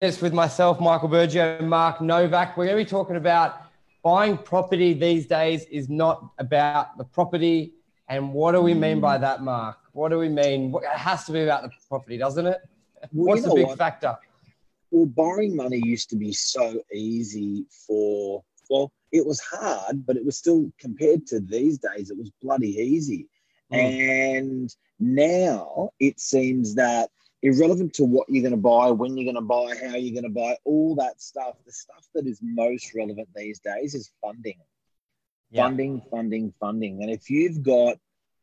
Minutes with myself, Michael Bergio, and Mark Novak. We're going to be talking about buying property these days is not about the property. And what do we mean by mm. that, Mark? What do we mean? It has to be about the property, doesn't it? Well, What's the big what? factor? Well, borrowing money used to be so easy for, well, it was hard, but it was still compared to these days, it was bloody easy. Mm. And now it seems that irrelevant to what you're going to buy, when you're going to buy, how you're going to buy, all that stuff, the stuff that is most relevant these days is funding. Yeah. Funding, funding, funding. And if you've got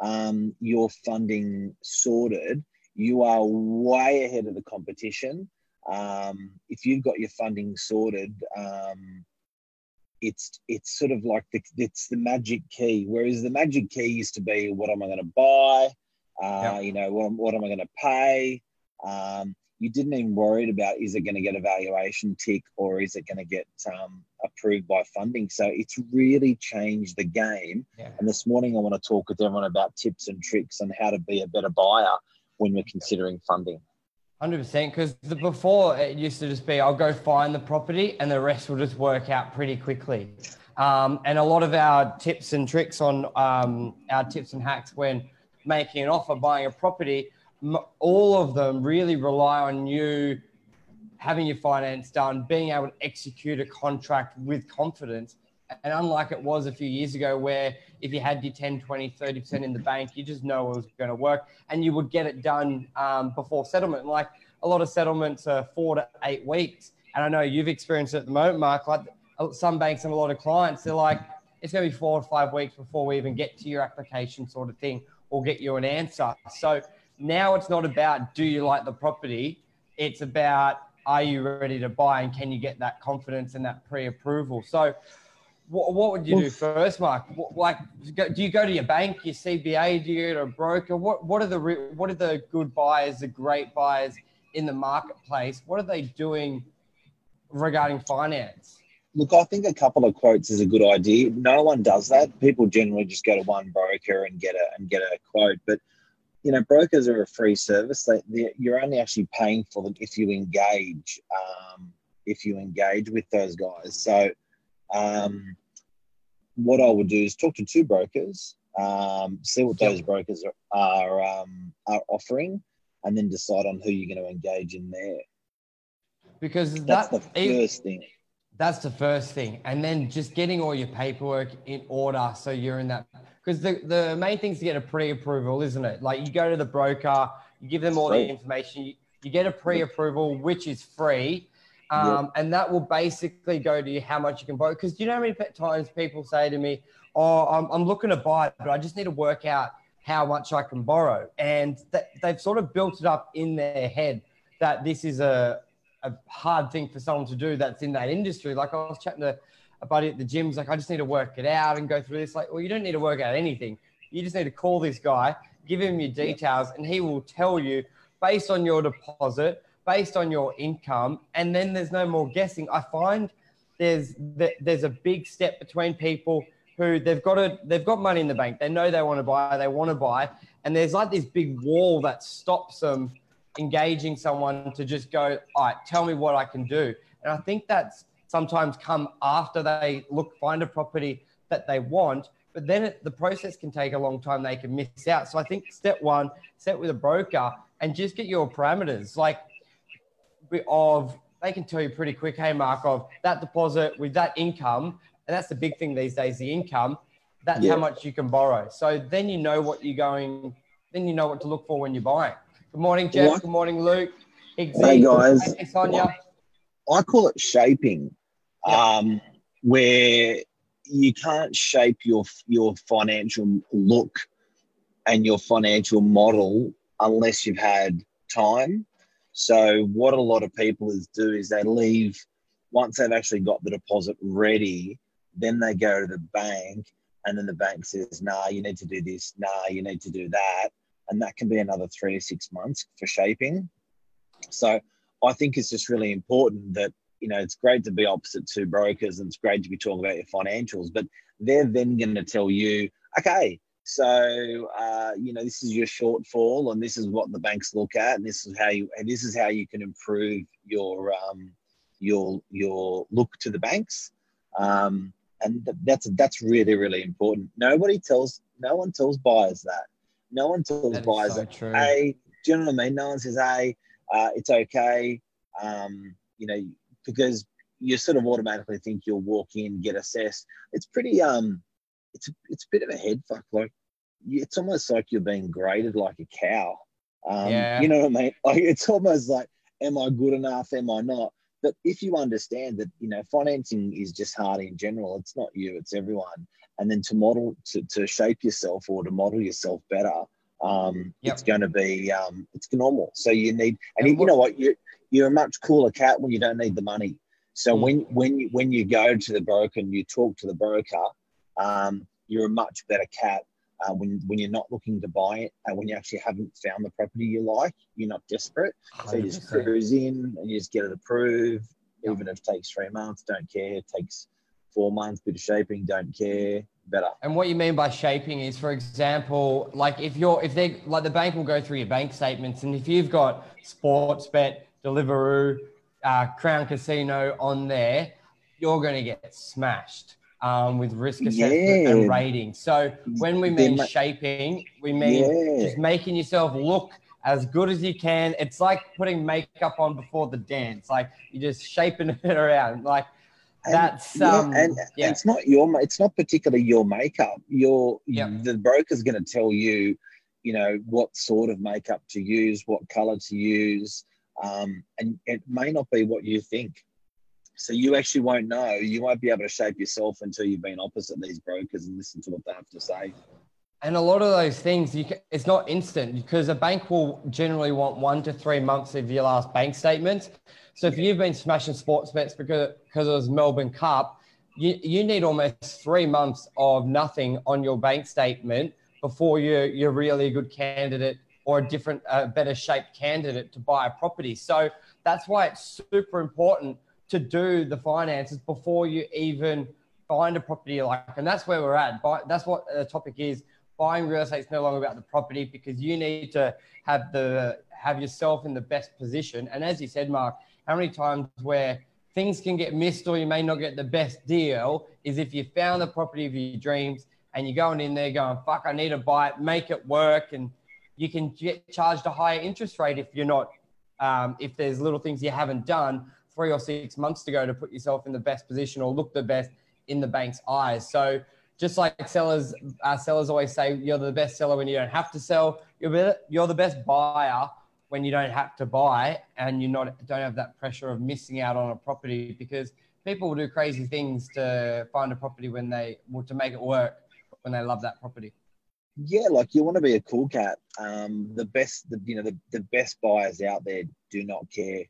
um, your funding sorted, you are way ahead of the competition. Um, if you've got your funding sorted, um, it's it's sort of like the, it's the magic key. Whereas the magic key used to be, what am I going to buy? Uh. You know, what, what am I going to pay? Um, you didn't even worried about is it going to get a valuation tick or is it going to get um, approved by funding? So it's really changed the game. Yeah. And this morning, I want to talk with everyone about tips and tricks and how to be a better buyer when we're considering funding. Hundred percent. Because the before it used to just be, I'll go find the property, and the rest will just work out pretty quickly. Um, and a lot of our tips and tricks on um, our tips and hacks when making an offer, buying a property, all of them really rely on you having your finance done, being able to execute a contract with confidence. And unlike it was a few years ago, where if you had your 10, 20, 30% in the bank, you just know it was going to work and you would get it done um, before settlement. Like a lot of settlements are four to eight weeks. And I know you've experienced it at the moment, Mark. Like some banks and a lot of clients, they're like, it's going to be four or five weeks before we even get to your application, sort of thing, or get you an answer. So now it's not about do you like the property? It's about are you ready to buy and can you get that confidence and that pre approval? So, what, what would you do first, Mark? What, like, do you go to your bank, your CBA? Do you go to a broker? What What are the what are the good buyers, the great buyers in the marketplace? What are they doing regarding finance? Look, I think a couple of quotes is a good idea. No one does that. People generally just go to one broker and get a and get a quote. But you know, brokers are a free service. They, you're only actually paying for them if you engage. Um, if you engage with those guys. So, um, what I would do is talk to two brokers, um, see what those brokers are are, um, are offering, and then decide on who you're going to engage in there. Because That's that the first thing. That's the first thing. And then just getting all your paperwork in order so you're in that. Because the, the main thing is to get a pre approval, isn't it? Like you go to the broker, you give them all the information, you, you get a pre approval, which is free. Um, And that will basically go to you how much you can borrow. Because do you know how many times people say to me, Oh, I'm, I'm looking to buy, but I just need to work out how much I can borrow. And th- they've sort of built it up in their head that this is a, a hard thing for someone to do that's in that industry. Like I was chatting to a buddy at the gym's like, I just need to work it out and go through this. Like, well, you don't need to work out anything. You just need to call this guy, give him your details, and he will tell you based on your deposit, based on your income, and then there's no more guessing. I find there's th- there's a big step between people who they've got a they've got money in the bank, they know they want to buy, they want to buy, and there's like this big wall that stops them engaging someone to just go, all right, tell me what I can do. And I think that's sometimes come after they look, find a property that they want, but then it, the process can take a long time. They can miss out. So I think step one, set with a broker and just get your parameters like of, they can tell you pretty quick, hey, Mark, of that deposit with that income. And that's the big thing these days, the income. That's Yeah. how much you can borrow. So then you know what you're going, then you know what to look for when you're buying. Good morning, Jeff. What? Good morning, Luke. Hey, guys. Hey, Sonia. I call it shaping. Um, where you can't shape your your financial look and your financial model unless you've had time. So what a lot of people is do is they leave once they've actually got the deposit ready, then they go to the bank and then the bank says, nah, you need to do this, nah, you need to do that. And that can be another three to six months for shaping. So I think it's just really important that you know it's great to be opposite two brokers and it's great to be talking about your financials, but they're then going to tell you, okay, So uh, you know this is your shortfall, and this is what the banks look at, and this is how you and this is how you can improve your um, your your look to the banks. Um, and that's that's really really important. Nobody tells no one tells buyers that. No one tells that buyers so that. True. Hey, do you know what I mean? No one says, "Hey, uh, it's okay." Um, you know, because you sort of automatically think you'll walk in, get assessed. It's pretty um, it's it's a bit of a head fuck. Like it's almost like you're being graded like a cow. Um, yeah. You know what I mean? Like it's almost like, am I good enough? Am I not? But if you understand that, you know, financing is just hard in general, it's not you, it's everyone. And then to model, to, to shape yourself or to model yourself better, um, yep. it's going to be, um, it's normal. So you need, and, and you, know what, you're, you're a much cooler cat when you don't need the money. So mm. when, when, you, when you go to the broker and you talk to the broker, um, you're a much better cat uh, when when you're not looking to buy it and when you actually haven't found the property you like, you're not desperate. So you just cruise in and you just get it approved, yep. even if it takes three months, don't care. It takes four months, bit of shaping, don't care. Better. And what you mean by shaping is, for example, like if you're if they like the bank will go through your bank statements, and if you've got Sportsbet, Deliveroo, uh, Crown Casino on there, you're going to get smashed um, with risk assessment yeah. and rating. So when we mean shaping, we mean yeah. just making yourself look as good as you can. It's like putting makeup on before the dance. Like you're just shaping it around. Like and, that's um, and, yeah. it's not your it's not particularly your makeup. Your yep. the broker's going to tell you, you know, what sort of makeup to use, what color to use, um, and it may not be what you think. So you actually won't know. You won't be able to shape yourself until you've been opposite these brokers and listen to what they have to say. And a lot of those things, you can, it's not instant because a bank will generally want one to three months of your last bank statement. So if you've been smashing sports bets because, because it was Melbourne Cup, you, you need almost three months of nothing on your bank statement before you're, you're really a good candidate or a different, uh, better shaped candidate to buy a property. So that's why it's super important to do the finances before you even find a property like. And that's where we're at. But that's what the topic is. Buying real estate is no longer about the property because you need to have the have yourself in the best position. And as you said, Mark, how many times where things can get missed or you may not get the best deal is if you found the property of your dreams and you're going in there going, fuck, I need to buy it, make it work. And you can get charged a higher interest rate if you're not, um, if there's little things you haven't done three or six months to go to put yourself in the best position or look the best in the bank's eyes. So just like sellers, uh, sellers always say, you're the best seller when you don't have to sell. You're, you're the best buyer when you don't have to buy and you not don't have that pressure of missing out on a property because people will do crazy things to find a property when they well, to make it work when they love that property. Yeah, like you want to be a cool cat. Um, the best, the, you know, the, the best buyers out there do not care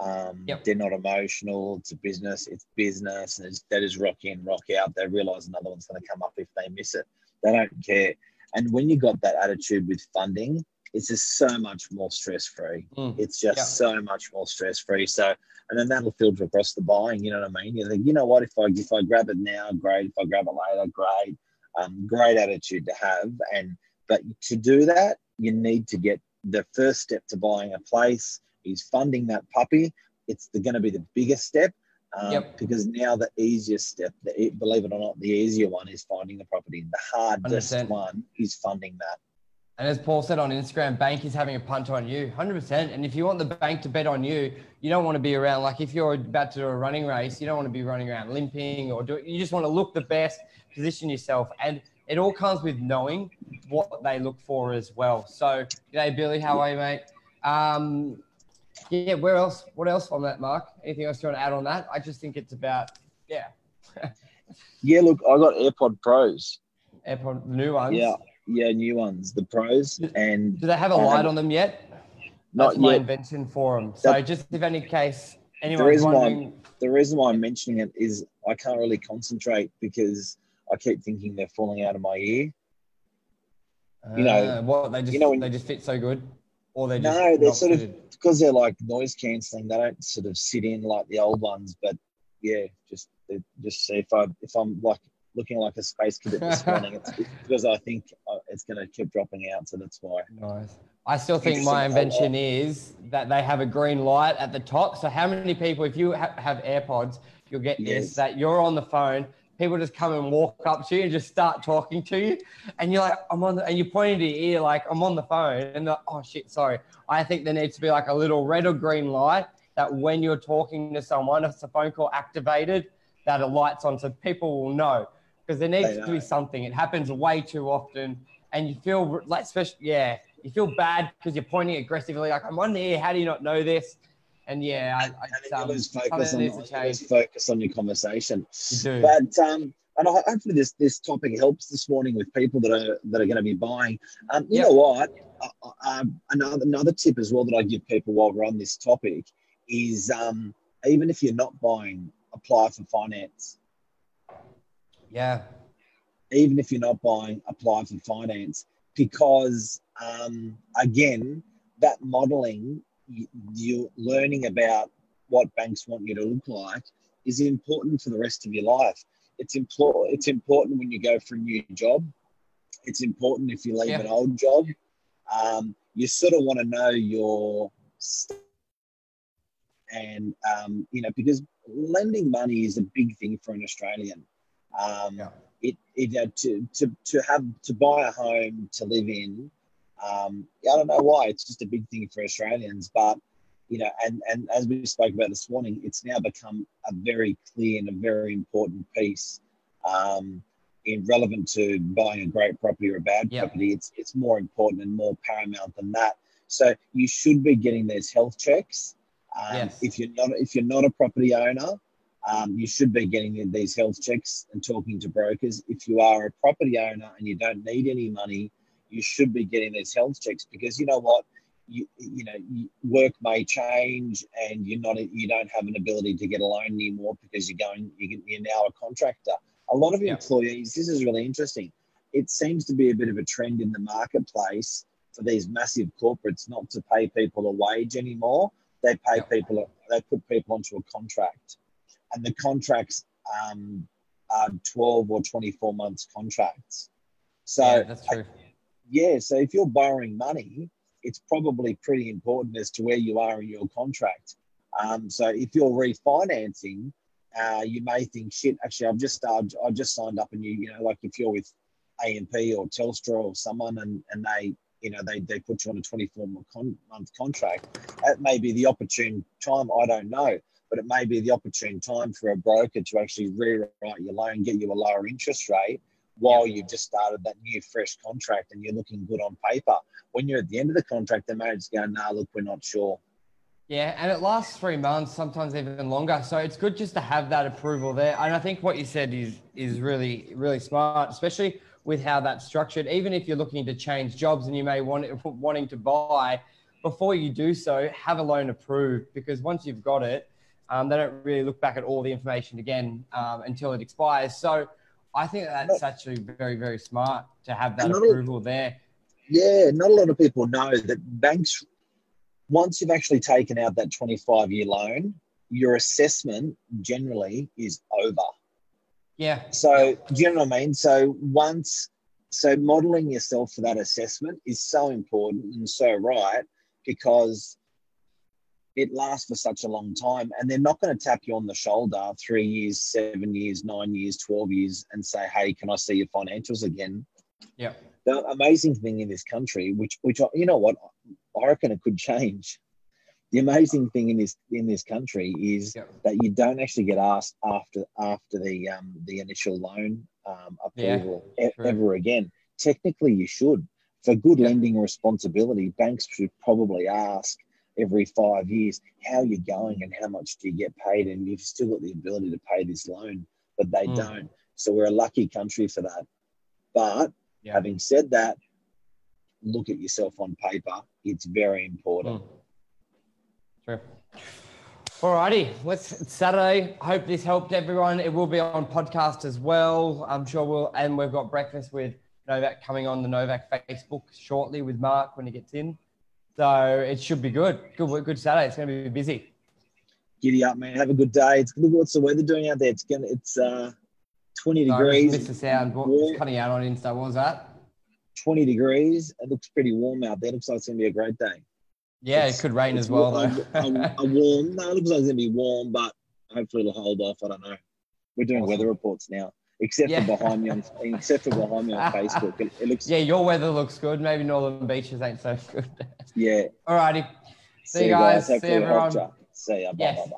um, yep. They're not emotional. It's a business. It's business, and it's, that is rock in, rock out. They realize another one's going to come up if they miss it. They don't care. And when you got that attitude with funding, it's just so much more stress free. Mm. It's just so much more stress free. So, and then that'll filter across the buying. You know what I mean? You think, you know what? If I if I grab it now, great. If I grab it later, great. Um, great attitude to have. And but to do that, you need to get the first step to buying a place is funding that puppy. It's going to be the biggest step um, yep. because now the easiest step, the, believe it or not, the easier one is finding the property. The hardest 100%. one is funding that. And as Paul said on Instagram, bank is having a punt on you, 100%. And if you want the bank to bet on you, you don't want to be around, like if you're about to do a running race, you don't want to be running around limping or do it. You just want to look the best, position yourself. And it all comes with knowing what they look for as well. So, g'day, Billy. How are you, mate? Um, yeah, where else? What else on that, Mark? Anything else you want to add on that? I just think it's about yeah. yeah, look, I got AirPod Pros. AirPod new ones. Yeah, yeah, new ones, the Pros. And do they have a light on them yet? Not That's my yet. invention for them. So that, just if any case anyone the reason wondering, why the reason why I'm mentioning it is I can't really concentrate because I keep thinking they're falling out of my ear. You know, uh, what they just you know, when, they just fit so good, or they no, they're sort fitted. of because they're like noise cancelling, they don't sort of sit in like the old ones. But yeah, just just see if I if I'm like looking like a space cadet this morning, it's because I think uh, it's going to keep dropping out. So that's why. Nice. I still think my invention is that they have a green light at the top. So how many people, if you ha- have AirPods, you'll get yes. this that you're on the phone. People just come and walk up to you and just start talking to you, and you're like, "I'm on," the, and you're pointing to your ear like, "I'm on the phone," and like, "Oh shit, sorry." I think there needs to be like a little red or green light that when you're talking to someone, if it's a phone call activated, that it lights on so people will know because there needs to be something. It happens way too often, and you feel like, especially, yeah, you feel bad because you're pointing aggressively. Like, I'm on the air. How do you not know this? And yeah, I, I, um, lose focus, on, lose focus on your conversation. You But um, and hopefully this this topic helps this morning with people that are that are going to be buying. Um, you yep. know what? Uh, another another tip as well that I give people while we're on this topic is um, even if you're not buying, apply for finance. Yeah. Even if you're not buying, apply for finance because um, again, that modeling, you, are learning about what banks want you to look like is important for the rest of your life. It's important. It's important when you go for a new job. It's important if you leave yeah. an old job. Um, you sort of want to know your and um, you know because lending money is a big thing for an Australian. Um, yeah. It, it uh, to, to to have to buy a home to live in. Um, I don't know why it's just a big thing for Australians, but you know, and and as we spoke about this morning, it's now become a very clear and a very important piece. Um, in relevant to buying a great property or a bad yep. property, it's it's more important and more paramount than that. So you should be getting those health checks. Um, yes. If you're not if you're not a property owner, um, you should be getting these health checks and talking to brokers. If you are a property owner and you don't need any money, you should be getting these health checks because you know what, you you know work may change and you're not you don't have an ability to get a loan anymore because you're going you're now a contractor. A lot of employees. This is really interesting. It seems to be a bit of a trend in the marketplace for these massive corporates not to pay people a wage anymore. They pay people. They put people onto a contract and the contracts um, are 12 or 24 months contracts. So, yeah, that's true. yeah, so if you're borrowing money, it's probably pretty important as to where you are in your contract. Um, so if you're refinancing, uh, you may think, shit, actually, I've just started, I've just signed up a new, you know, like if you're with AMP or Telstra or someone and, and they, you know, they, they put you on a 24 month contract, that may be the opportune time. I don't know but it may be the opportune time for a broker to actually rewrite your loan, get you a lower interest rate while you've just started that new fresh contract and you're looking good on paper. When you're at the end of the contract, the may just go, nah, look, we're not sure. Yeah, and it lasts three months, sometimes even longer. So it's good just to have that approval there. And I think what you said is is really, really smart, especially with how that's structured. Even if you're looking to change jobs and you may want wanting to buy, before you do so, have a loan approved because once you've got it, um, they don't really look back at all the information again um, until it expires. So I think that's actually very, very smart to have that approval there. Yeah, not a lot of people know that banks, once you've actually taken out that 25 year loan, your assessment generally is over. Yeah. So, do you know what I mean? So, once, so modeling yourself for that assessment is so important and so right because it lasts for such a long time and they're not going to tap you on the shoulder three years seven years nine years 12 years and say hey can i see your financials again? Yeah. The amazing thing in this country which which you know what? I reckon it could change. The amazing thing in this in this country is yeah. that you don't actually get asked after after the um the initial loan um, approval yeah, e- ever again. Technically you should. For good yeah. lending responsibility banks should probably ask every five years how you're going and how much do you get paid and you've still got the ability to pay this loan but they mm. don't so we're a lucky country for that but yeah. having said that look at yourself on paper it's very important mm. sure Alrighty, let's it's Saturday. Hope this helped everyone. It will be on podcast as well. I'm sure we'll, and we've got breakfast with Novak coming on the Novak Facebook shortly with Mark when he gets in. So it should be good. Good, good Saturday. It's going to be busy. Giddy up, man. Have a good day. It's look what's the weather doing out there. It's gonna. It's uh, twenty Sorry, degrees. Missed the sound. What, yeah. cutting out on Insta. What was that? 20 degrees. It looks pretty warm out there. It Looks like it's gonna be a great day. Yeah, It's- it could rain as well. wa- though. A, a- warm. No, it looks like it's gonna be warm, but hopefully it'll hold off. I don't know. We're doing Awesome. weather reports now, except Yeah. for behind me on except for behind me on Facebook. It, it looks yeah, your weather looks good. Maybe northern beaches ain't so good. yeah. Alrighty. See you guys. See it helped everyone. See ya. Bye Yes. bye bye.